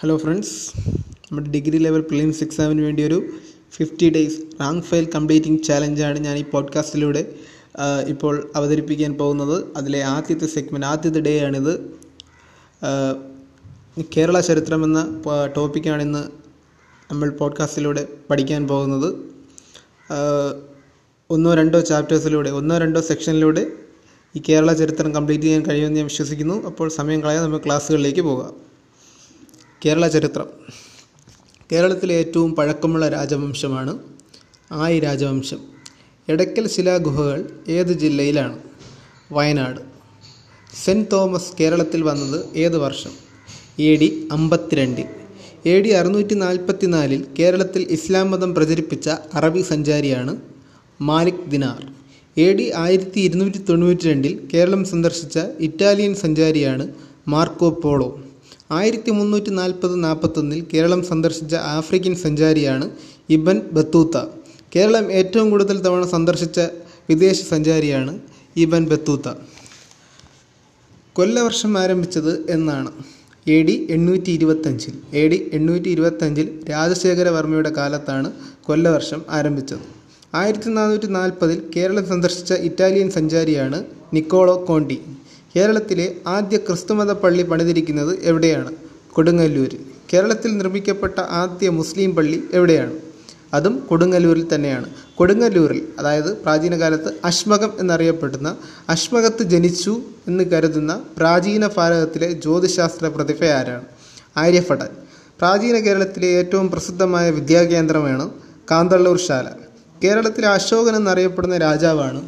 Hello friends നമ്മുടെ degree level prelims എക്സാമിന് വേണ്ടി ഒരു fifty days rank file completing ചാലഞ്ചാണ് ഞാൻ ഈ പോഡ്കാസ്റ്റിലൂടെ ഇപ്പോൾ അവതരിപ്പിക്കാൻ പോകുന്നത്. അതിലെ ആദ്യത്തെ സെഗ്മെന്റ് ആദ്യത്തെ ഡേ ആണിത് കേരള ചരിത്രം എന്ന ടോപ്പിക്കാണിന്ന് നമ്മൾ പോഡ്കാസ്റ്റിലൂടെ പഠിക്കാൻ പോകുന്നത്. ഒന്നോ രണ്ടോ ചാപ്റ്റേഴ്സിലൂടെ ഒന്നോ രണ്ടോ സെക്ഷനിലൂടെ ഈ കേരള ചരിത്രം കംപ്ലീറ്റ് ചെയ്യാൻ കഴിയുമെന്ന് ഞാൻ വിശ്വസിക്കുന്നു. അപ്പോൾ സമയം കളയാതെ നമുക്ക് ക്ലാസ്സുകളിലേക്ക് പോകാം. കേരള ചരിത്രം. കേരളത്തിലെ ഏറ്റവും പഴക്കമുള്ള രാജവംശമാണ് ആയി രാജവംശം. എടക്കൽ ശിലാഗുഹകൾ ഏത് ജില്ലയിലാണ്? വയനാട്. സെന്റ് തോമസ് കേരളത്തിൽ വന്നത് ഏത് വർഷം? എ ഡി അമ്പത്തിരണ്ടിൽ എ ഡി അറുന്നൂറ്റി നാൽപ്പത്തി നാലിൽ കേരളത്തിൽ ഇസ്ലാം മതം പ്രചരിപ്പിച്ച അറബി സഞ്ചാരിയാണ് മാലിക് ദിനാർ. എ ഡി ആയിരത്തി ഇരുന്നൂറ്റി തൊണ്ണൂറ്റി രണ്ടിൽ കേരളം സന്ദർശിച്ച ഇറ്റാലിയൻ സഞ്ചാരിയാണ് മാർക്കോ പോളോ. ആയിരത്തി മുന്നൂറ്റി നാൽപ്പത് നാൽപ്പത്തൊന്നിൽ കേരളം സന്ദർശിച്ച ആഫ്രിക്കൻ സഞ്ചാരിയാണ് ഇബൻ ബത്തൂത്ത. കേരളം ഏറ്റവും കൂടുതൽ തവണ സന്ദർശിച്ച വിദേശ സഞ്ചാരിയാണ് ഇബൻ ബത്തൂത്ത. കൊല്ലവർഷം ആരംഭിച്ചത് എന്നാണ്. എ ഡി എണ്ണൂറ്റി ഇരുപത്തഞ്ചിൽ എ ഡി എണ്ണൂറ്റി ഇരുപത്തഞ്ചിൽ രാജശേഖരവർമ്മയുടെ കാലത്താണ് കൊല്ലവർഷം ആരംഭിച്ചത്. ആയിരത്തി നാനൂറ്റി നാൽപ്പതിൽ കേരളം സന്ദർശിച്ച ഇറ്റാലിയൻ സഞ്ചാരിയാണ് നിക്കോളോ കോണ്ടി. കേരളത്തിലെ ആദ്യ ക്രിസ്തുമത പള്ളി പണിതിരിക്കുന്നത് എവിടെയാണ്? കൊടുങ്ങല്ലൂരിൽ കേരളത്തിൽ നിർമ്മിക്കപ്പെട്ട ആദ്യ മുസ്ലിം പള്ളി എവിടെയാണ്? അതും കൊടുങ്ങല്ലൂരിൽ തന്നെയാണ്. കൊടുങ്ങല്ലൂരിൽ അതായത് പ്രാചീന കാലത്ത് അശ്മകം എന്നറിയപ്പെടുന്ന അശ്മകത്ത് ജനിച്ചു എന്ന് കരുതുന്ന പ്രാചീന ഭാരതത്തിലെ ജ്യോതിശാസ്ത്ര പ്രതിഭ ആരാണ്? ആര്യഭടൻ. പ്രാചീന കേരളത്തിലെ ഏറ്റവും പ്രസിദ്ധമായ വിദ്യാകേന്ദ്രമാണ് കാന്തള്ളൂർ ശാല. കേരളത്തിലെ അശോകൻ എന്നറിയപ്പെടുന്ന രാജാവാണ്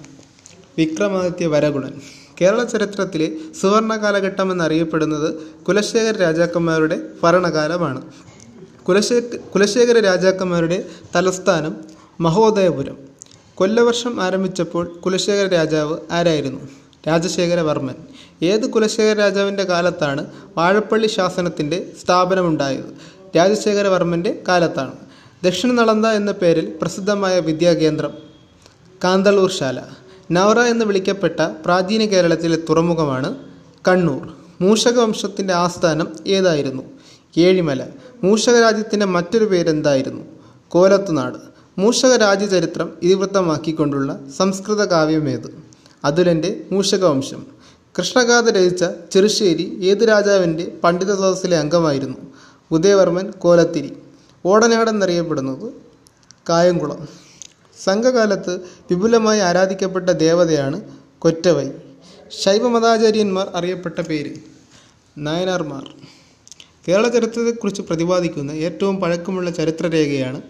വിക്രമാദിത്യ വരഗുണൻ. കേരള ചരിത്രത്തിലെ സുവർണ കാലഘട്ടം എന്നറിയപ്പെടുന്നത് കുലശേഖര രാജാക്കന്മാരുടെ ഭരണകാലമാണ്. കുലശേഖ കുലശേഖര രാജാക്കന്മാരുടെ തലസ്ഥാനം മഹോദയപുരം. കൊല്ലവർഷം ആരംഭിച്ചപ്പോൾ കുലശേഖര രാജാവ് ആരായിരുന്നു? രാജശേഖരവർമ്മൻ ഏത് കുലശേഖര രാജാവിന്റെ കാലത്താണ് വാഴപ്പള്ളി ശാസനത്തിന്റെ സ്ഥാപനമുണ്ടായത്? രാജശേഖരവർമ്മന്റെ കാലത്താണ്. ദക്ഷിണ നളന്ത എന്ന പേരിൽ പ്രസിദ്ധമായ വിദ്യാകേന്ദ്രം കാന്തളൂർ ശാല നവറ എന്ന് വിളിക്കപ്പെട്ട പ്രാചീന കേരളത്തിലെ തുറമുഖമാണ് കണ്ണൂർ. മൂഷക വംശത്തിന്റെ ആസ്ഥാനം ഏതായിരുന്നു? ഏഴിമല. മൂഷക രാജ്യത്തിന്റെ മറ്റൊരു പേരെന്തായിരുന്നു? കോലത്തുനാട്. മൂഷക രാജ്യചരിത്രം ഇതിവൃത്തമാക്കിക്കൊണ്ടുള്ള സംസ്കൃത കാവ്യമേത് അതുലന്റെ മൂഷകവംശം. കൃഷ്ണഗാഥ രചിച്ച ചെറുശ്ശേരി ഏത് രാജാവിന്റെ പണ്ഡിത സദസ്സിലെ അംഗമായിരുന്നു? ഉദയവർമ്മൻ കോലത്തിരി. ഓടനാടെന്നറിയപ്പെടുന്നത് കായംകുളം. സംഘകാലത്ത് വിപുലമായി ആരാധിക്കപ്പെട്ട ദേവതയാണ് കൊറ്റവൈ. ശൈവമതാചാര്യന്മാർ അറിയപ്പെട്ട പേര് നായനാർമാർ. കേരള ചരിത്രത്തെക്കുറിച്ച് പ്രതിപാദിക്കുന്ന ഏറ്റവും പഴക്കമുള്ള ചരിത്രരേഖയാണ്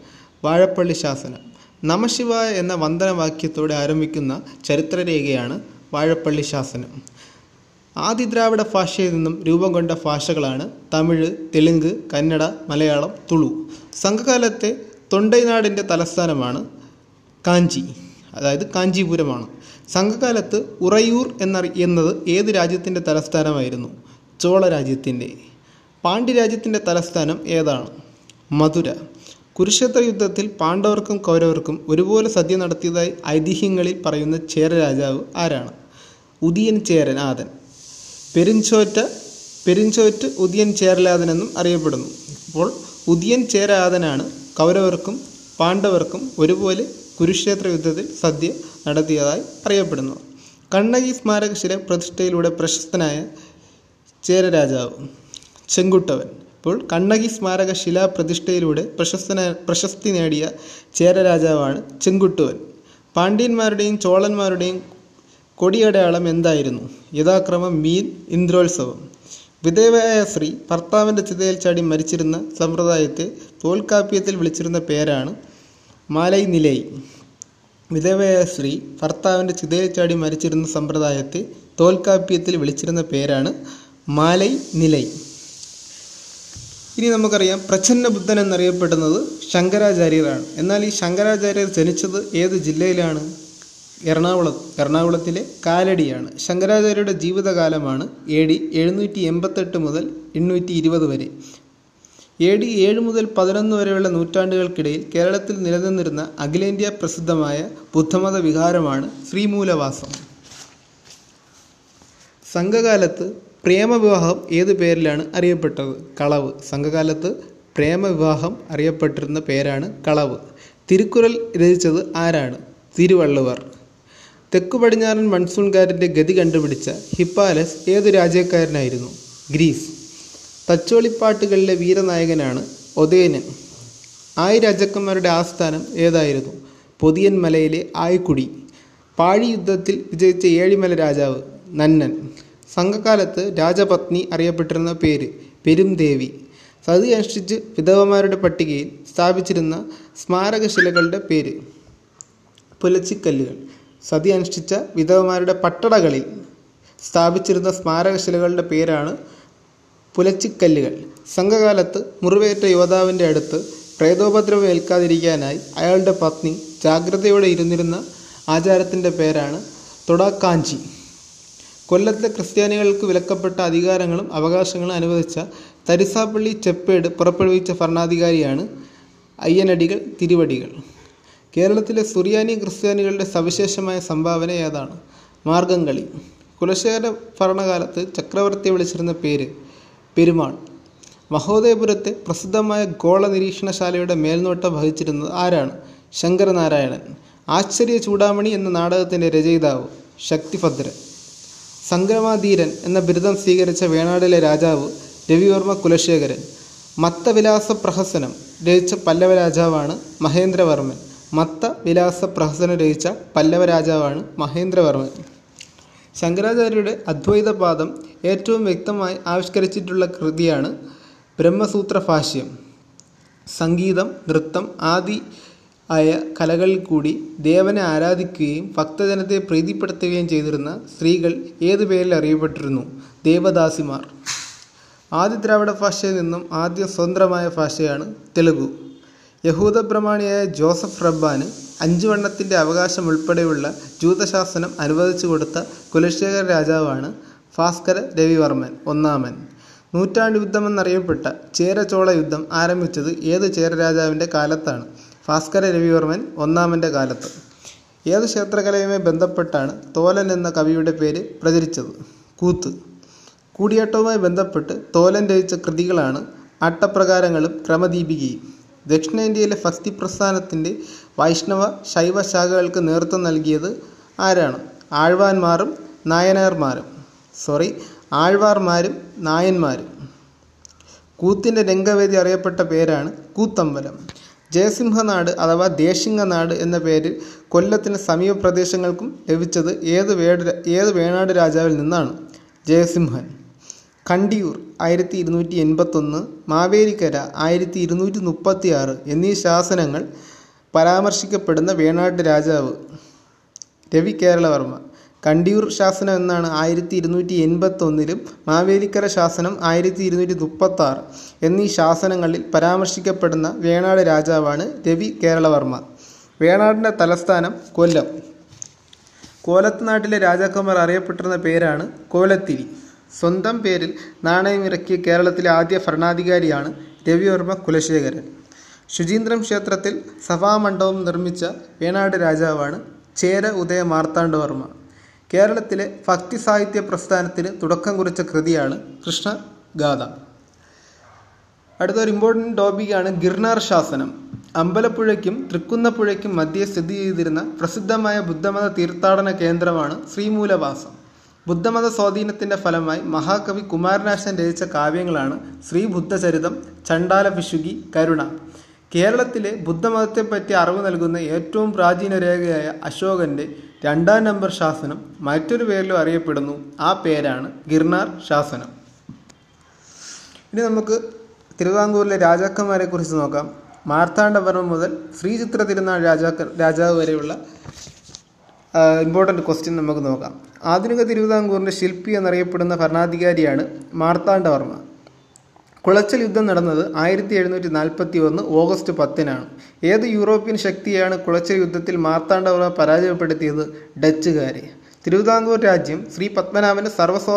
വാഴപ്പള്ളി ശാസനം. നമശിവായ എന്ന വന്ദനവാക്യത്തോടെ ആരംഭിക്കുന്ന ചരിത്രരേഖയാണ് വാഴപ്പള്ളി ശാസനം. ആദിദ്രാവിഡ ഭാഷയിൽ നിന്നും രൂപം കൊണ്ട ഭാഷകളാണ് തമിഴ് തെലുങ്ക് കന്നഡ മലയാളം തുളു. സംഘകാലത്തെ തൊണ്ടൈനാടിന്റെ തലസ്ഥാനമാണ് കാഞ്ചി അതായത് കാഞ്ചീപുരമാണ്. സംഘകാലത്ത് ഉറയൂർ എന്നറി എന്നത് ഏത് രാജ്യത്തിന്റെ തലസ്ഥാനമായിരുന്നു? ചോള രാജ്യത്തിന്റെ പാണ്ഡ്യരാജ്യത്തിന്റെ തലസ്ഥാനം ഏതാണ്? മധുര. കുരുക്ഷേത്ര യുദ്ധത്തിൽ പാണ്ഡവർക്കും കൗരവർക്കും ഒരുപോലെ സദ്യ നടത്തിയതായി ഐതിഹ്യങ്ങളിൽ പറയുന്ന ചേര രാജാവ് ആരാണ്? ഉദിയൻ ചേരൻ ആദൻ. പെരിഞ്ചോറ്റ പെരിഞ്ചോറ്റ് ഉദിയൻ ചേരലാദൻ എന്നും അറിയപ്പെടുന്നു. അപ്പോൾ ഉദിയൻ ചേരാതനാണ് കൗരവർക്കും പാണ്ഡവർക്കും ഒരുപോലെ കുരുക്ഷേത്ര യുദ്ധത്തിൽ സദ്യ നടത്തിയതായി അറിയപ്പെടുന്നു. കണ്ണകി സ്മാരകശില പ്രതിഷ്ഠയിലൂടെ പ്രശസ്തനായ ചേരരാജാവ് ചെങ്കുട്ടവൻ. ഇപ്പോൾ കണ്ണകി സ്മാരക ശിലാപ്രതിഷ്ഠയിലൂടെ പ്രശസ്തന പ്രശസ്തി നേടിയ ചേരരാജാവാണ് ചെങ്കുട്ടുവൻ. പാണ്ഡ്യന്മാരുടെയും ചോളന്മാരുടെയും കൊടിയടയാളം എന്തായിരുന്നു? യഥാക്രമം മീൻ ഇന്ദ്രോത്സവം. വിധേവയായ സ്ത്രീ ഭർത്താവിന്റെ ചിതയിൽ ചാടി മരിച്ചിരുന്ന സമ്പ്രദായത്തെ തോൽക്കാപ്യത്തിൽ വിളിച്ചിരുന്ന പേരാണ് മാലൈ നിലൈ. വിധവയായ സ്ത്രീ ഭർത്താവിന്റെ ചിതയിൽ ചാടി മരിച്ചിരുന്ന സമ്പ്രദായത്തെ തോൽക്കാപ്യത്തിൽ വിളിച്ചിരുന്ന പേരാണ് മാലൈ നിലൈ. ഇനി നമുക്കറിയാം പ്രച്ഛന്ന ബുദ്ധൻ എന്നറിയപ്പെടുന്നത് ശങ്കരാചാര്യരാണ്. എന്നാൽ ഈ ശങ്കരാചാര്യർ ജനിച്ചത് ഏത് ജില്ലയിലാണ്? എറണാകുളം എറണാകുളത്തിലെ കാലടിയാണ്. ശങ്കരാചാര്യരുടെ ജീവിതകാലമാണ് എ ഡി എഴുന്നൂറ്റി എൺപത്തെട്ട് മുതൽ എണ്ണൂറ്റി ഇരുപത് വരെ. എ ഡി ഏഴ് മുതൽ പതിനൊന്ന് വരെയുള്ള നൂറ്റാണ്ടുകൾക്കിടയിൽ കേരളത്തിൽ നിലനിന്നിരുന്ന അഖിലേന്ത്യാ പ്രസിദ്ധമായ ബുദ്ധമത വിഹാരമാണ് ശ്രീമൂലവാസം. സംഘകാലത്ത് പ്രേമവിവാഹം ഏത് പേരിലാണ് അറിയപ്പെട്ടത്? കളവ്. സംഘകാലത്ത് പ്രേമവിവാഹം അറിയപ്പെട്ടിരുന്ന പേരാണ് കളവ്. തിരുക്കുറൽ രചിച്ചത് ആരാണ്? തിരുവള്ളുവർ. തെക്കു പടിഞ്ഞാറൻ മൺസൂൺകാരന്റെ ഗതി കണ്ടുപിടിച്ച ഹിപ്പാലസ് ഏതു രാജ്യക്കാരനായിരുന്നു? ഗ്രീസ്. തച്ചോളിപ്പാട്ടുകളിലെ വീരനായകനാണ് ഒതേനൻ. ആയി രാജാക്കന്മാരുടെ ആസ്ഥാനം ഏതായിരുന്നു? പൊതിയൻ മലയിലെ ആയിക്കുടി. പാഴി യുദ്ധത്തിൽ വിജയിച്ച ഏഴിമല രാജാവ് നന്നൻ. സംഘകാലത്ത് രാജപത്നി അറിയപ്പെട്ടിരുന്ന പേര് പെരുംദേവി. സതി അനുഷ്ഠിച്ച് വിധവമാരുടെ പട്ടികയിൽ സ്ഥാപിച്ചിരുന്ന സ്മാരകശിലകളുടെ പേര് പുലച്ചിക്കല്ലുകൾ. സതി അനുഷ്ഠിച്ച വിധവമാരുടെ പട്ടടകളിൽ സ്ഥാപിച്ചിരുന്ന സ്മാരകശിലകളുടെ പേരാണ് പുലച്ചിക്കല്ലുകൾ. സംഘകാലത്ത് മുറിവേറ്റ യോദ്ധാവിന്റെ അടുത്ത് പ്രേതോപദ്രവം ഏൽക്കാതിരിക്കാനായി അയാളുടെ പത്നി ജാഗ്രതയോടെ ഇരുന്നിരുന്ന ആചാരത്തിന്റെ പേരാണ് തൊടാക്കാഞ്ചി. കൊല്ലത്തെ ക്രിസ്ത്യാനികൾക്ക് വിലക്കപ്പെട്ട അധികാരങ്ങളും അവകാശങ്ങളും അനുവദിച്ച തരിസാപ്പള്ളി ചെപ്പേട് പുറപ്പെടുവിച്ച ഭരണാധികാരിയാണ് അയ്യനടികൾ തിരുവടികൾ. കേരളത്തിലെ സുറിയാനി ക്രിസ്ത്യാനികളുടെ സവിശേഷമായ സംഭാവന ഏതാണ്? മാർഗംകളി കുലശേഖര ഭരണകാലത്ത് ചക്രവർത്തിയെ വിളിച്ചിരുന്ന പേര് പെരുമാൾ. മഹോദയപുരത്തെ പ്രസിദ്ധമായ ഗോള നിരീക്ഷണശാലയുടെ മേൽനോട്ടം വഹിച്ചിരുന്നത് ആരാണ്? ശങ്കരനാരായണൻ. ആശ്ചര്യ ചൂടാമണി എന്ന നാടകത്തിന്റെ രചയിതാവ് ശക്തിഭദ്രൻ. സംഗ്രമാധീരൻ എന്ന ബിരുദം സ്വീകരിച്ച വേണാടിലെ രാജാവ് രവിവർമ്മ കുലശേഖരൻ. മത്തവിലാസ പ്രഹസനം രചിച്ച പല്ലവ രാജാവാണ് മഹേന്ദ്രവർമ്മൻ. മത്ത വിലാസ പ്രഹസനം രചിച്ച പല്ലവ രാജാവാണ് മഹേന്ദ്രവർമ്മൻ. ശങ്കരാചാര്യരുടെ അദ്വൈതപാദം ഏറ്റവും വ്യക്തമായി ആവിഷ്കരിച്ചിട്ടുള്ള കൃതിയാണ് ബ്രഹ്മസൂത്ര ഭാഷ്യം സംഗീതം നൃത്തം ആദി ആയ കലകളിൽ കൂടി ദേവനെ ആരാധിക്കുകയും ഭക്തജനത്തെ പ്രീതിപ്പെടുത്തുകയും ചെയ്തിരുന്ന സ്ത്രീകൾ ഏതു പേരിൽ അറിയപ്പെട്ടിരുന്നു? ദേവദാസിമാർ. ആദ്യ ദ്രാവിഡ ഭാഷയിൽ നിന്നും ആദ്യ സ്വതന്ത്രമായ ഭാഷയാണ് തെലുഗു. യഹൂദ പ്രമാണിയായ ജോസഫ് റബ്ബാന് അഞ്ചു വണ്ണത്തിന്റെ അവകാശം ഉൾപ്പെടെയുള്ള ജൂതശാസനം അനുവദിച്ചു കൊടുത്ത കുലശേഖര രാജാവാണ് ഭാസ്കര രവിവർമ്മൻ ഒന്നാമൻ. നൂറ്റാണ്ട് യുദ്ധമെന്നറിയപ്പെട്ട ചേരചോള യുദ്ധം ആരംഭിച്ചത് ഏത് ചേര രാജാവിന്റെ കാലത്താണ്? ഭാസ്കര രവിവർമ്മൻ ഒന്നാമന്റെ കാലത്ത്. ഏത് ക്ഷേത്രകലയുമായി ബന്ധപ്പെട്ടാണ് തോലൻ എന്ന കവിയുടെ പേര് പ്രചരിച്ചത്? കൂത്ത്. കൂടിയാട്ടവുമായി ബന്ധപ്പെട്ട് തോലൻ രചിച്ച കൃതികളാണ് അട്ടപ്രകാരങ്ങളും ക്രമദീപികയും. ദക്ഷിണേന്ത്യയിലെ ഭക്തി പ്രസ്ഥാനത്തിന്റെ വൈഷ്ണവ ശൈവ ശാഖകൾക്ക് നേതൃത്വം നൽകിയത് ആരാണ്? ആഴ്വാന്മാരും നായനാർമാരും. സോറി ആഴ്വാർമാരും നായന്മാരും. കൂത്തിന്റെ രംഗവേദി അറിയപ്പെട്ട പേരാണ് കൂത്തമ്പലം. ജയസിംഹനാട് അഥവാ ദേശിംഗനാട് എന്ന പേരിൽ കൊല്ലത്തിന് സമീപ പ്രദേശങ്ങൾക്കും ലഭിച്ചത് ഏത് വേട് ഏത് വേണാട് രാജാവിൽ നിന്നാണ്? ജയസിംഹൻ. കണ്ടിയൂർ ആയിരത്തി ഇരുന്നൂറ്റി എൺപത്തൊന്ന് മാവേലിക്കര ആയിരത്തി ഇരുന്നൂറ്റി മുപ്പത്തി ആറ് എന്നീ ശാസനങ്ങൾ പരാമർശിക്കപ്പെടുന്ന വേണാട് രാജാവ് രവി കേരളവർമ്മ. കണ്ടിയൂർ ശാസനം എന്നാണ് ആയിരത്തി ഇരുന്നൂറ്റി എൺപത്തൊന്നിലും മാവേലിക്കര ശാസനം ആയിരത്തി ഇരുന്നൂറ്റി മുപ്പത്തി ആറ് എന്നീ ശാസനങ്ങളിൽ പരാമർശിക്കപ്പെടുന്ന വേണാട് രാജാവാണ് രവി കേരളവർമ്മ. വേണാടിന്റെ തലസ്ഥാനം കൊല്ലം. കോലത്ത് നാട്ടിലെ രാജാക്കന്മാർ അറിയപ്പെട്ടിരുന്ന പേരാണ് കോലത്തിരി. സ്വന്തം പേരിൽ നാണയമിറക്കിയ കേരളത്തിലെ ആദ്യ ഭരണാധികാരിയാണ് രവിവർമ്മ കുലശേഖരൻ. ശുചീന്ദ്രം ക്ഷേത്രത്തിൽ സഭാമണ്ഡപം നിർമ്മിച്ച വേണാട് രാജാവാണ് ചേര ഉദയ മാർത്താണ്ഡവർമ്മ. കേരളത്തിലെ ഭക്തി സാഹിത്യ പ്രസ്ഥാനത്തിന് തുടക്കം കുറിച്ച കൃതിയാണ് കൃഷ്ണഗാഥ. അടുത്തൊരു ഇമ്പോർട്ടന്റ് ടോപ്പിക്കാണ് ഗിർനാർ ശാസനം. അമ്പലപ്പുഴയ്ക്കും തൃക്കുന്നപ്പുഴയ്ക്കും മധ്യേ സ്ഥിതി ചെയ്തിരുന്ന പ്രസിദ്ധമായ ബുദ്ധമത തീർത്ഥാടന കേന്ദ്രമാണ് ശ്രീമൂലവാസം. ബുദ്ധമത സ്വാധീനത്തിന്റെ ഫലമായി മഹാകവി കുമാരനാശൻ രചിച്ച കാവ്യങ്ങളാണ് ശ്രീ ശ്രീബുദ്ധചരിതം ചണ്ടാല പിശുകി കരുണ. കേരളത്തിലെ ബുദ്ധമതത്തെപ്പറ്റി അറിവ് നൽകുന്ന ഏറ്റവും പ്രാചീന രേഖയായ അശോകന്റെ രണ്ടാം നമ്പർ ശാസനം മറ്റൊരു പേരിലും അറിയപ്പെടുന്നു. ആ പേരാണ് ഗിർനാർ ശാസനം. ഇനി നമുക്ക് തിരുവിതാംകൂറിലെ രാജാക്കന്മാരെ കുറിച്ച് നോക്കാം. മാർത്താണ്ഡവർമ്മ മുതൽ ശ്രീചിത്ര തിരുനാൾ രാജാക്ക രാജാവ് വരെയുള്ള ഇമ്പോർട്ടന്റ് ക്വസ്റ്റ്യൻ നമുക്ക് നോക്കാം. ആധുനിക തിരുവിതാംകൂറിന്റെ ശില്പി എന്നറിയപ്പെടുന്ന ഭരണാധികാരിയാണ് മാർത്താണ്ഡവർമ്മ. കുളച്ചൽ യുദ്ധം നടന്നത് ആയിരത്തി എഴുന്നൂറ്റി നാൽപ്പത്തി ഒന്ന് ഓഗസ്റ്റ് പത്തിനാണ്. ഏത് യൂറോപ്യൻ ശക്തിയാണ് കുളച്ചൽ യുദ്ധത്തിൽ മാർത്താണ്ഡവർമ്മ പരാജയപ്പെടുത്തിയത്? ഡച്ചുകാരെ. തിരുവിതാംകൂർ രാജ്യം ശ്രീ പത്മനാഭന് സർവസോ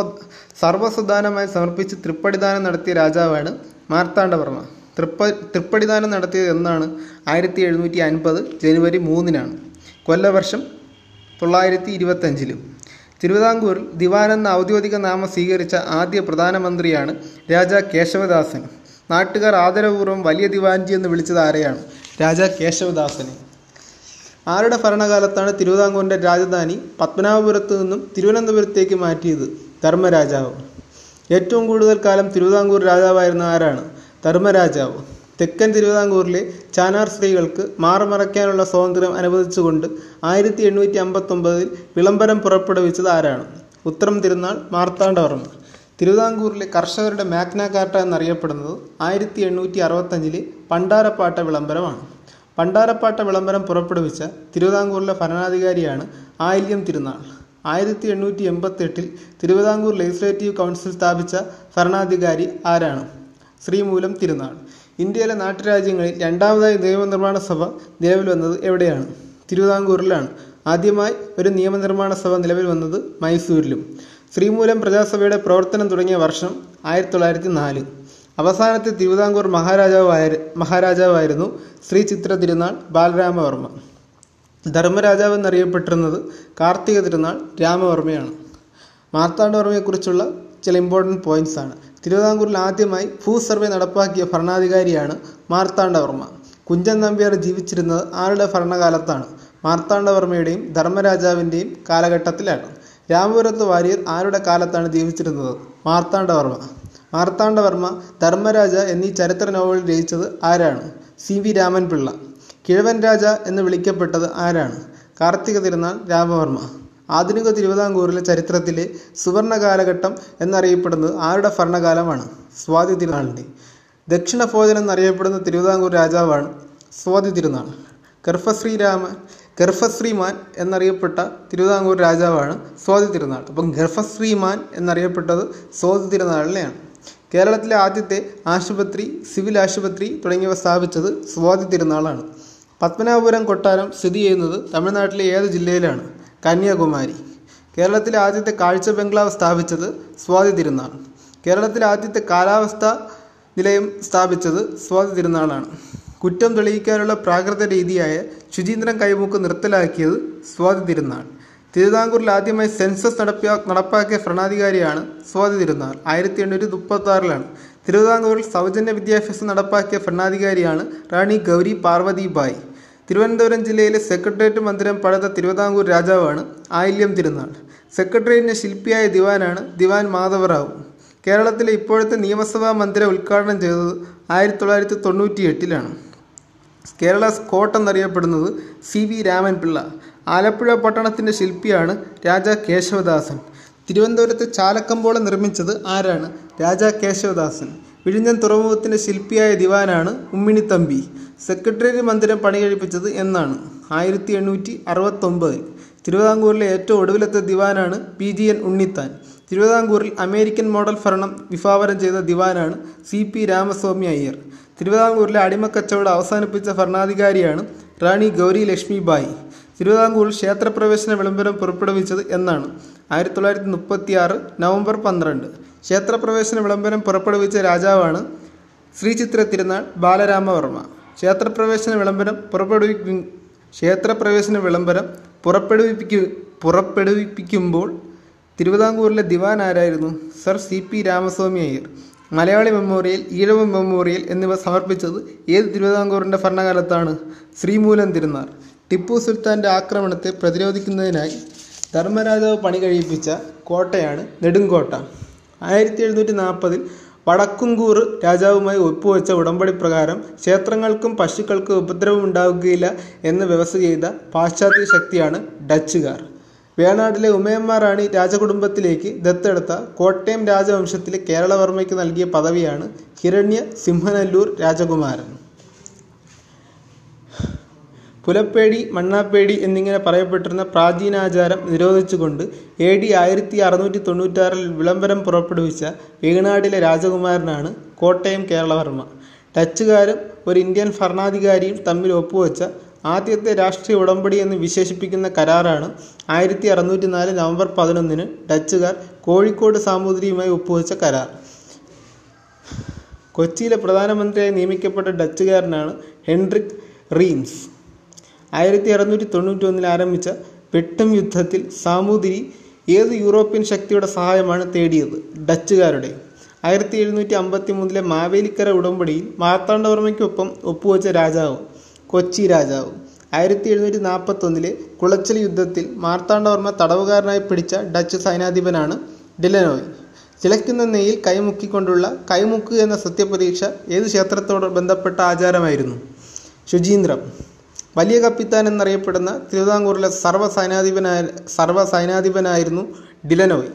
സർവസുദാനമായി സമർപ്പിച്ച് തൃപ്പടിദാനം നടത്തിയ രാജാവാണ് മാർത്താണ്ഡവർമ്മ. തൃപ്പ തൃപ്പടിദാനം നടത്തിയത് എന്നാണ് ആയിരത്തി എഴുന്നൂറ്റി അൻപത് ജനുവരി മൂന്നിനാണ്. കൊല്ലവർഷം തൊള്ളായിരത്തി ഇരുപത്തഞ്ചിലും തിരുവിതാംകൂറിൽ ദിവാൻ എന്ന ഔദ്യോഗിക നാമം സ്വീകരിച്ച ആദ്യ പ്രധാനമന്ത്രിയാണ് രാജാ കേശവദാസൻ. നാട്ടുകാർ ആദരപൂർവം വലിയ ദിവാൻജി എന്ന് വിളിച്ചത് ആരെയാണ്? രാജാ കേശവദാസനെ. ആരുടെ ഭരണകാലത്താണ് തിരുവിതാംകൂറിന്റെ രാജധാനി? പത്മനാഭപുരത്ത് നിന്നും തിരുവനന്തപുരത്തേക്ക് മാറ്റിയത് ധർമ്മരാജാവ്. ഏറ്റവും കൂടുതൽ കാലം തിരുവിതാംകൂർ രാജാവായിരുന്ന ആരാണ്? ധർമ്മരാജാവ്. തെക്കൻ തിരുവിതാംകൂറിലെ ചാനാർ സ്ത്രീകൾക്ക് മാറുമറയ്ക്കാനുള്ള സ്വാതന്ത്ര്യം അനുവദിച്ചുകൊണ്ട് ആയിരത്തി എണ്ണൂറ്റി അമ്പത്തൊമ്പതിൽ വിളംബരം പുറപ്പെടുവിച്ചത് ആരാണ്? ഉത്തരം തിരുനാൾ മാർത്താണ്ഡവർമ്മ. തിരുവിതാംകൂറിലെ കർഷകരുടെ മാഗ്ന കാർട്ട എന്നറിയപ്പെടുന്നത് ആയിരത്തി എണ്ണൂറ്റി അറുപത്തഞ്ചിലെ പണ്ടാരപ്പാട്ട വിളംബരമാണ്. പണ്ടാരപ്പാട്ട വിളംബരം പുറപ്പെടുവിച്ച തിരുവിതാംകൂറിലെ ഭരണാധികാരിയാണ് ആയില്യം തിരുനാൾ ആയിരത്തി എണ്ണൂറ്റി എൺപത്തെട്ടിൽ തിരുവിതാംകൂർ ലെജിസ്ലേറ്റീവ് കൗൺസിൽ സ്ഥാപിച്ച ഭരണാധികാരി ആരാണ്? ശ്രീമൂലം തിരുനാൾ ഇന്ത്യയിലെ നാട്ടുരാജ്യങ്ങളിൽ രണ്ടാമതായി നിയമനിർമ്മാണ സഭ നിലവിൽ വന്നത് എവിടെയാണ്? തിരുവിതാംകൂറിലാണ്. ആദ്യമായി ഒരു നിയമനിർമ്മാണ സഭ നിലവിൽ വന്നത് മൈസൂരിലും. ശ്രീമൂലം പ്രജാസഭയുടെ പ്രവർത്തനം തുടങ്ങിയ വർഷം ആയിരത്തി തൊള്ളായിരത്തി നാല് അവസാനത്തെ തിരുവിതാംകൂർ മഹാരാജാവായ മഹാരാജാവായിരുന്നു ശ്രീ ചിത്ര തിരുനാൾ ബാലരാമവർമ്മ. ധർമ്മരാജാവ് എന്നറിയപ്പെട്ടിരുന്നത് കാർത്തിക തിരുനാൾ രാമവർമ്മയാണ്. മാർത്താണ്ഡവർമ്മയെക്കുറിച്ചുള്ള ചില ഇമ്പോർട്ടന്റ് പോയിന്റ്സ് ആണ്. തിരുവിതാംകൂറിൽ ആദ്യമായി ഭൂ സർവേ നടപ്പാക്കിയ ഭരണാധികാരിയാണ് മാർത്താണ്ഡവർമ്മ. കുഞ്ചൻ നമ്പ്യാർ ജീവിച്ചിരുന്നത് ആരുടെ ഭരണകാലത്താണ്? മാർത്താണ്ഡവർമ്മയുടെയും ധർമ്മരാജാവിന്റെയും കാലഘട്ടത്തിലാണ്. രാമപുരത്ത് വാര്യർ ആരുടെ കാലത്താണ് ജീവിച്ചിരുന്നത്? മാർത്താണ്ഡവർമ്മ. മാർത്താണ്ഡവർമ്മ ധർമ്മരാജ എന്നീ ചരിത്ര നോവൽ രചിച്ചത് ആരാണ്? C V Raman Pillai. കിഴവൻ രാജ എന്ന് വിളിക്കപ്പെട്ടത് ആരാണ്? കാർത്തിക തിരുനാൾ രാമവർമ്മ. ആധുനിക തിരുവിതാംകൂറിലെ ചരിത്രത്തിലെ സുവർണ കാലഘട്ടം എന്നറിയപ്പെടുന്നത് ആരുടെ ഭരണകാലമാണ്? സ്വാതി തിരുനാളിന്റെ. ദക്ഷിണ ഭോജൻ എന്നറിയപ്പെടുന്ന തിരുവിതാംകൂർ രാജാവാണ് സ്വാതി തിരുനാൾ. ഗർഭശ്രീരാമൻ ഗർഭശ്രീമാൻ എന്നറിയപ്പെട്ട തിരുവിതാംകൂർ രാജാവാണ് സ്വാതി തിരുനാൾ. അപ്പം ഗർഭശ്രീമാൻ എന്നറിയപ്പെട്ടത് സ്വാതി തിരുനാളിനെയാണ്. കേരളത്തിലെ ആദ്യത്തെ ആശുപത്രി സിവിൽ ആശുപത്രി തുടങ്ങിയവ സ്ഥാപിച്ചത് സ്വാതി തിരുനാളാണ്. പത്മനാഭപുരം കൊട്ടാരം സ്ഥിതി ചെയ്യുന്നത് തമിഴ്നാട്ടിലെ ഏത് ജില്ലയിലാണ്? കന്യാകുമാരി. കേരളത്തിലെ ആദ്യത്തെ കാഴ്ച ബംഗ്ലാവ് സ്ഥാപിച്ചത് സ്വാതി തിരുനാൾ. കേരളത്തിലെ ആദ്യത്തെ കാലാവസ്ഥ നിലയം സ്ഥാപിച്ചത് സ്വാതി തിരുനാളാണ്. കുറ്റം തെളിയിക്കാനുള്ള പ്രാകൃത രീതിയായ ശുചീന്ദ്രൻ കൈമുക്ക് നിർത്തലാക്കിയത് സ്വാതി തിരുനാൾ. തിരുവിതാംകൂറിൽ ആദ്യമായി സെൻസസ് നടപ്പിയാ നടപ്പാക്കിയ ഭരണാധികാരിയാണ് സ്വാതി തിരുനാൾ. ആയിരത്തി എണ്ണൂറ്റി മുപ്പത്തി ആറിലാണ് തിരുവിതാംകൂറിൽ സൗജന്യ വിദ്യാഭ്യാസം നടപ്പാക്കിയ ഭരണാധികാരിയാണ് റാണി ഗൗരി പാർവതി ബായി തിരുവനന്തപുരം ജില്ലയിലെ സെക്രട്ടേറിയറ്റ് മന്ദിരം പണിത തിരുവിതാംകൂർ രാജാവാണ് ആയില്യം തിരുനാൾ. സെക്രട്ടേറിയറ്റിന്റെ ശില്പിയായ ദിവാനാണ് ദിവാൻ മാധവറാവു. കേരളത്തിലെ ഇപ്പോഴത്തെ നിയമസഭാ മന്ദിരം ഉദ്ഘാടനം ചെയ്തത് ആയിരത്തി തൊള്ളായിരത്തി തൊണ്ണൂറ്റി എട്ടിലാണ് കേരള സ്കോട്ട് എന്നറിയപ്പെടുന്നത് സി വി രാമൻപിള്ള. ആലപ്പുഴ പട്ടണത്തിന്റെ ശില്പിയാണ് രാജാ കേശവദാസൻ. തിരുവനന്തപുരത്ത് ചാലക്കമ്പോളം നിർമ്മിച്ചത് ആരാണ്? രാജാ കേശവദാസൻ. വിഴിഞ്ഞം തുറമുഖത്തിന്റെ ശില്പിയായ ദിവാനാണ് ഉമ്മിണിത്തമ്പി സെക്രട്ടേറിയറ്റ് മന്ദിരം പണികഴിപ്പിച്ചത് എന്നാണ്. ആയിരത്തി എണ്ണൂറ്റി അറുപത്തൊമ്പതിൽ തിരുവിതാംകൂറിലെ ഏറ്റവും ഒടുവിലത്തെ ദിവാനാണ് പി ജി എൻ ഉണ്ണിത്താൻ. തിരുവിതാംകൂറിൽ അമേരിക്കൻ മോഡൽ ഭരണം വിഭാവനം ചെയ്ത ദിവാനാണ് സി പി രാമസ്വാമി അയ്യർ. തിരുവിതാംകൂറിലെ അടിമക്കച്ചവടം അവസാനിപ്പിച്ച ഭരണാധികാരിയാണ് റാണി ഗൗരി ലക്ഷ്മി ബായി. തിരുവിതാംകൂറിൽ ക്ഷേത്രപ്രവേശന വിളംബരം പുറപ്പെടുവിച്ചത് എന്നാണ്. ആയിരത്തി തൊള്ളായിരത്തി മുപ്പത്തി ആറ് നവംബർ പന്ത്രണ്ട് ക്ഷേത്രപ്രവേശന വിളംബരം പുറപ്പെടുവിച്ച രാജാവാണ് ശ്രീചിത്ര തിരുനാൾ ബാലരാമവർമ്മ. ക്ഷേത്രപ്രവേശന വിളംബരം പുറപ്പെടുവിക്കും ക്ഷേത്രപ്രവേശന വിളംബരം പുറപ്പെടുവിപ്പിക്കു പുറപ്പെടുവിപ്പിക്കുമ്പോൾ തിരുവിതാംകൂറിലെ ദിവാൻ ആരായിരുന്നു? Sir C P Ramaswami Iyer. Malayali memorial Ezhava memorial എന്നിവ സമർപ്പിച്ചത് ഏത് തിരുവിതാംകൂറിന്റെ ഭരണകാലത്താണ്? ശ്രീമൂലം തിരുനാൾ. ടിപ്പു സുൽത്താന്റെ ആക്രമണത്തെ പ്രതിരോധിക്കുന്നതിനായി ധർമ്മരാജാവ് പണി കഴിപ്പിച്ച കോട്ടയാണ് നെടുങ്കോട്ട. ആയിരത്തി എഴുന്നൂറ്റി നാൽപ്പതിൽ വടക്കുംകൂർ രാജാവുമായി ഒപ്പുവെച്ച ഉടമ്പടി പ്രകാരം ക്ഷേത്രങ്ങൾക്കും പശുക്കൾക്കും ഉപദ്രവം ഉണ്ടാവുകയില്ല എന്ന് വ്യവസ്ഥ ചെയ്ത പാശ്ചാത്യ ശക്തിയാണ് ഡച്ചുകാർ. വേണാടിലെ ഉമയമ്മ റാണി രാജകുടുംബത്തിലേക്ക് ദത്തെടുത്ത കോട്ടയം രാജവംശത്തിലെ കേരളവർമ്മയ്ക്ക് നൽകിയ പദവിയാണ് ഹിരണ്യ സിംഹനല്ലൂർ രാജകുമാരൻ. പുലപ്പേടി മണ്ണാപ്പേടി എന്നിങ്ങനെ പറയപ്പെട്ടിരുന്ന പ്രാചീനാചാരം നിരോധിച്ചുകൊണ്ട് എ ഡി ആയിരത്തി അറുന്നൂറ്റി തൊണ്ണൂറ്റാറിൽ വിളംബരം പുറപ്പെടുവിച്ച വേണാടിലെ രാജകുമാരനാണ് കോട്ടയം കേരളവർമ്മ. ഡച്ചുകാരും ഒരു ഇന്ത്യൻ ഭരണാധികാരിയും തമ്മിൽ ഒപ്പുവെച്ച ആദ്യത്തെ രാഷ്ട്രീയ ഉടമ്പടി എന്ന് വിശേഷിപ്പിക്കുന്ന കരാറാണ് ആയിരത്തി അറുന്നൂറ്റി നാല് നവംബർ പതിനൊന്നിന് ഡച്ചുകാർ കോഴിക്കോട് സാമൂതിരിയുമായി ഒപ്പുവെച്ച കരാർ. കൊച്ചിയിലെ പ്രധാനമന്ത്രിയായി നിയമിക്കപ്പെട്ട ഡച്ചുകാരനാണ് ഹെൻറിക് റീംസ്. ആയിരത്തി അറുന്നൂറ്റി തൊണ്ണൂറ്റി ഒന്നിൽ ആരംഭിച്ച വെട്ടം യുദ്ധത്തിൽ സാമൂതിരി ഏത് യൂറോപ്യൻ ശക്തിയുടെ സഹായമാണ് തേടിയത്? ഡച്ചുകാരുടെ. ആയിരത്തി എഴുന്നൂറ്റി അമ്പത്തി മൂന്നിലെ മാവേലിക്കര ഉടമ്പടിയിൽ മാർത്താണ്ഡവർമ്മയ്ക്കൊപ്പം ഒപ്പുവെച്ച രാജാവ് കൊച്ചി രാജാവ്. ആയിരത്തി എഴുന്നൂറ്റി നാൽപ്പത്തൊന്നിലെ കുളച്ചൽ യുദ്ധത്തിൽ മാർത്താണ്ഡവർമ്മ തടവുകാരനായി പിടിച്ച ഡച്ച് സൈനാധിപനാണ് ഡിലനോയ്. ചിലയ്ക്കുന്ന നെയ്യിൽ കൈമുക്കിക്കൊണ്ടുള്ള കൈമുക്ക് എന്ന സത്യപ്രതീക്ഷ ഏത് ക്ഷേത്രത്തോട് ബന്ധപ്പെട്ട ആചാരമായിരുന്നു? ശുചീന്ദ്രം. വലിയ കപ്പിത്താൻ എന്നറിയപ്പെടുന്ന തിരുവിതാംകൂറിലെ സർവസൈനാധിപനായ സർവസൈനാധിപനായിരുന്നു സർവ ഡിലനോയ്.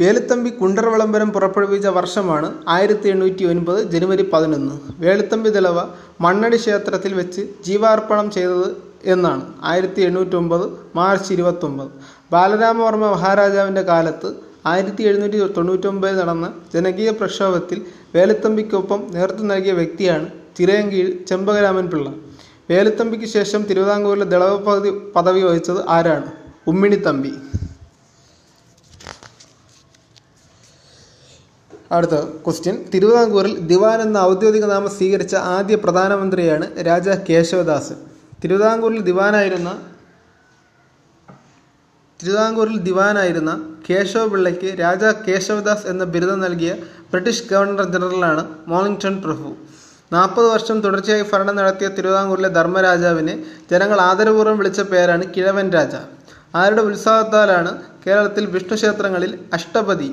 വേലുത്തമ്പി കുണ്ടർ വിളംബരം പുറപ്പെടുവിച്ച വർഷമാണ് ആയിരത്തി എണ്ണൂറ്റി ഒൻപത് ജനുവരി പതിനൊന്ന്. വേലുത്തമ്പി തിളവ മണ്ണടി ക്ഷേത്രത്തിൽ വെച്ച് ജീവാർപ്പണം ചെയ്തത് എന്നാണ് ആയിരത്തി എണ്ണൂറ്റി ഒമ്പത് മാർച്ച് ഇരുപത്തൊമ്പത്. ബാലരാമവർമ്മ മഹാരാജാവിന്റെ കാലത്ത് ആയിരത്തി എഴുന്നൂറ്റി തൊണ്ണൂറ്റൊമ്പതിൽ നടന്ന ജനകീയ പ്രക്ഷോഭത്തിൽ വേലുത്തമ്പിക്കൊപ്പം നേതൃത്വം നൽകിയ വ്യക്തിയാണ് ചിറയൻകീഴ് ചെമ്പകരാമൻ പിള്ള. വേലുത്തമ്പിക്ക് ശേഷം തിരുവിതാംകൂറിലെ ദളവ പദവി പദവി വഹിച്ചത് ആരാണ്? ഉമ്മിണിത്തമ്പി അടുത്ത ക്വസ്റ്റ്യൻ തിരുവിതാംകൂറിൽ ദിവാൻ എന്ന ഔദ്യോഗിക നാമം സ്വീകരിച്ച ആദ്യ പ്രധാനമന്ത്രിയാണ് രാജ കേശവദാസ് തിരുവിതാംകൂറിൽ ദിവാനായിരുന്ന തിരുവിതാംകൂറിൽ ദിവാനായിരുന്ന കേശവ പിള്ളയ്ക്ക് രാജ കേശവദാസ് എന്ന ബിരുദം നൽകിയ ബ്രിട്ടീഷ് ഗവർണർ ജനറലാണ് മോളിംഗ്ടൺ പ്രഭു. നാൽപ്പത് വർഷം തുടർച്ചയായി ഭരണം നടത്തിയ തിരുവിതാംകൂറിലെ ധർമ്മരാജാവിനെ ജനങ്ങൾ ആദരപൂർവം വിളിച്ച പേരാണ് കിഴവൻ രാജ. ആരുടെ ഉത്സാഹത്താലാണ് കേരളത്തിൽ വിഷ്ണു ക്ഷേത്രങ്ങളിൽ അഷ്ടപതി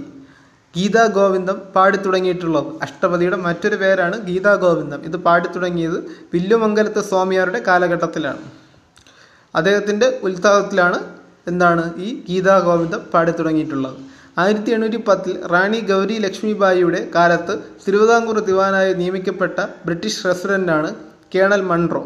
ഗീതാ ഗോവിന്ദം പാടിത്തുടങ്ങിയിട്ടുള്ളത് അഷ്ടപതിയുടെ മറ്റൊരു പേരാണ് ഗീതാ ഗോവിന്ദം. ഇത് പാടിത്തുടങ്ങിയത് വില്ലുമംഗലത്തെ സ്വാമിയാരുടെ കാലഘട്ടത്തിലാണ്. അദ്ദേഹത്തിന്റെ ഉത്സാഹത്തിലാണ് എന്താണ് ഈ ഗീതാ ഗോവിന്ദം പാടിത്തുടങ്ങിയിട്ടുള്ളത് ആയിരത്തി എണ്ണൂറ്റി പത്തിൽ റാണി ഗൗരി ലക്ഷ്മിബായിയുടെ കാലത്ത് തിരുവിതാംകൂർ ദിവാനായി നിയമിക്കപ്പെട്ട ബ്രിട്ടീഷ് റെസിഡന്റാണ് കേണൽ മൺറോ.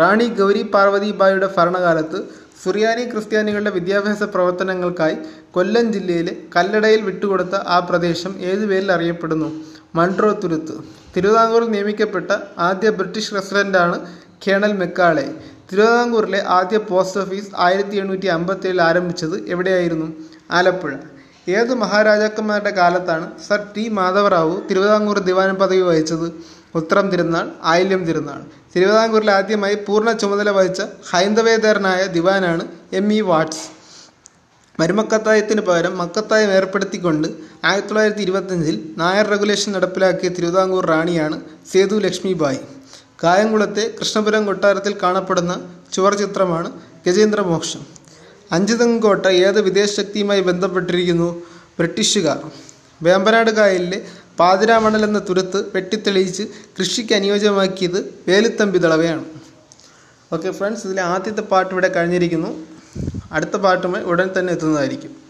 റാണി ഗൗരി പാർവതിബായിയുടെ ഭരണകാലത്ത് സുറിയാനി ക്രിസ്ത്യാനികളുടെ വിദ്യാഭ്യാസ പ്രവർത്തനങ്ങൾക്കായി കൊല്ലം ജില്ലയിലെ കല്ലടയിൽ വിട്ടുകൊടുത്ത ആ പ്രദേശം ഏതു പേരിൽ അറിയപ്പെടുന്നു? മൺട്രോ തുരുത്ത്. തിരുവിതാംകൂറിൽ നിയമിക്കപ്പെട്ട ആദ്യ ബ്രിട്ടീഷ് റെസിഡന്റാണ് കേണൽ മെക്കാളെ. തിരുവിതാംകൂറിലെ ആദ്യ പോസ്റ്റ് ഓഫീസ് ആയിരത്തി എണ്ണൂറ്റി അമ്പത്തി ഏഴിൽ ആരംഭിച്ചത് എവിടെയായിരുന്നു? ആലപ്പുഴ. ഏത് മഹാരാജാക്കന്മാരുടെ കാലത്താണ് സർ ടി മാധവറാവു തിരുവിതാംകൂർ ദിവാൻ പദവി വഹിച്ചത്? ഉത്രം തിരുനാൾ ആയില്യം തിരുനാൾ തിരുവിതാംകൂറിൽ ആദ്യമായി പൂർണ ചുമതല വഹിച്ച ഹൈന്ദവേതരനായ ദിവാനാണ് എം ഇ വാട്സ്. മരുമക്കത്തായത്തിന് പകരം മക്കത്തായം ഏർപ്പെടുത്തിക്കൊണ്ട് ആയിരത്തി തൊള്ളായിരത്തി ഇരുപത്തഞ്ചിൽ നായർ റെഗുലേഷൻ നടപ്പിലാക്കിയ തിരുവിതാംകൂർ റാണിയാണ് സേതു ലക്ഷ്മിബായി. കായംകുളത്തെ കൃഷ്ണപുരം കൊട്ടാരത്തിൽ കാണപ്പെടുന്ന ചുവർ ചിത്രമാണ് ഗജേന്ദ്രമോക്ഷം. അഞ്ചുതങ്കോട്ട ഏത് വിദേശ ശക്തിയുമായി ബന്ധപ്പെട്ടിരിക്കുന്നു? ബ്രിട്ടീഷുകാർ. വേമ്പനാട് കായലിലെ പാതിരാമണൽ എന്ന തുരുത്ത് വെട്ടിത്തെളിയിച്ച് കൃഷിക്ക് അനുയോജ്യമാക്കിയത് വേലുത്തമ്പി ദളവയാണ്. ഓക്കെ ഫ്രണ്ട്സ് ഇതിലെ ആദ്യത്തെ പാട്ട് ഇവിടെ കഴിഞ്ഞിരിക്കുന്നു. അടുത്ത പാട്ടുമായി ഉടൻ തന്നെ എത്തുന്നതായിരിക്കും.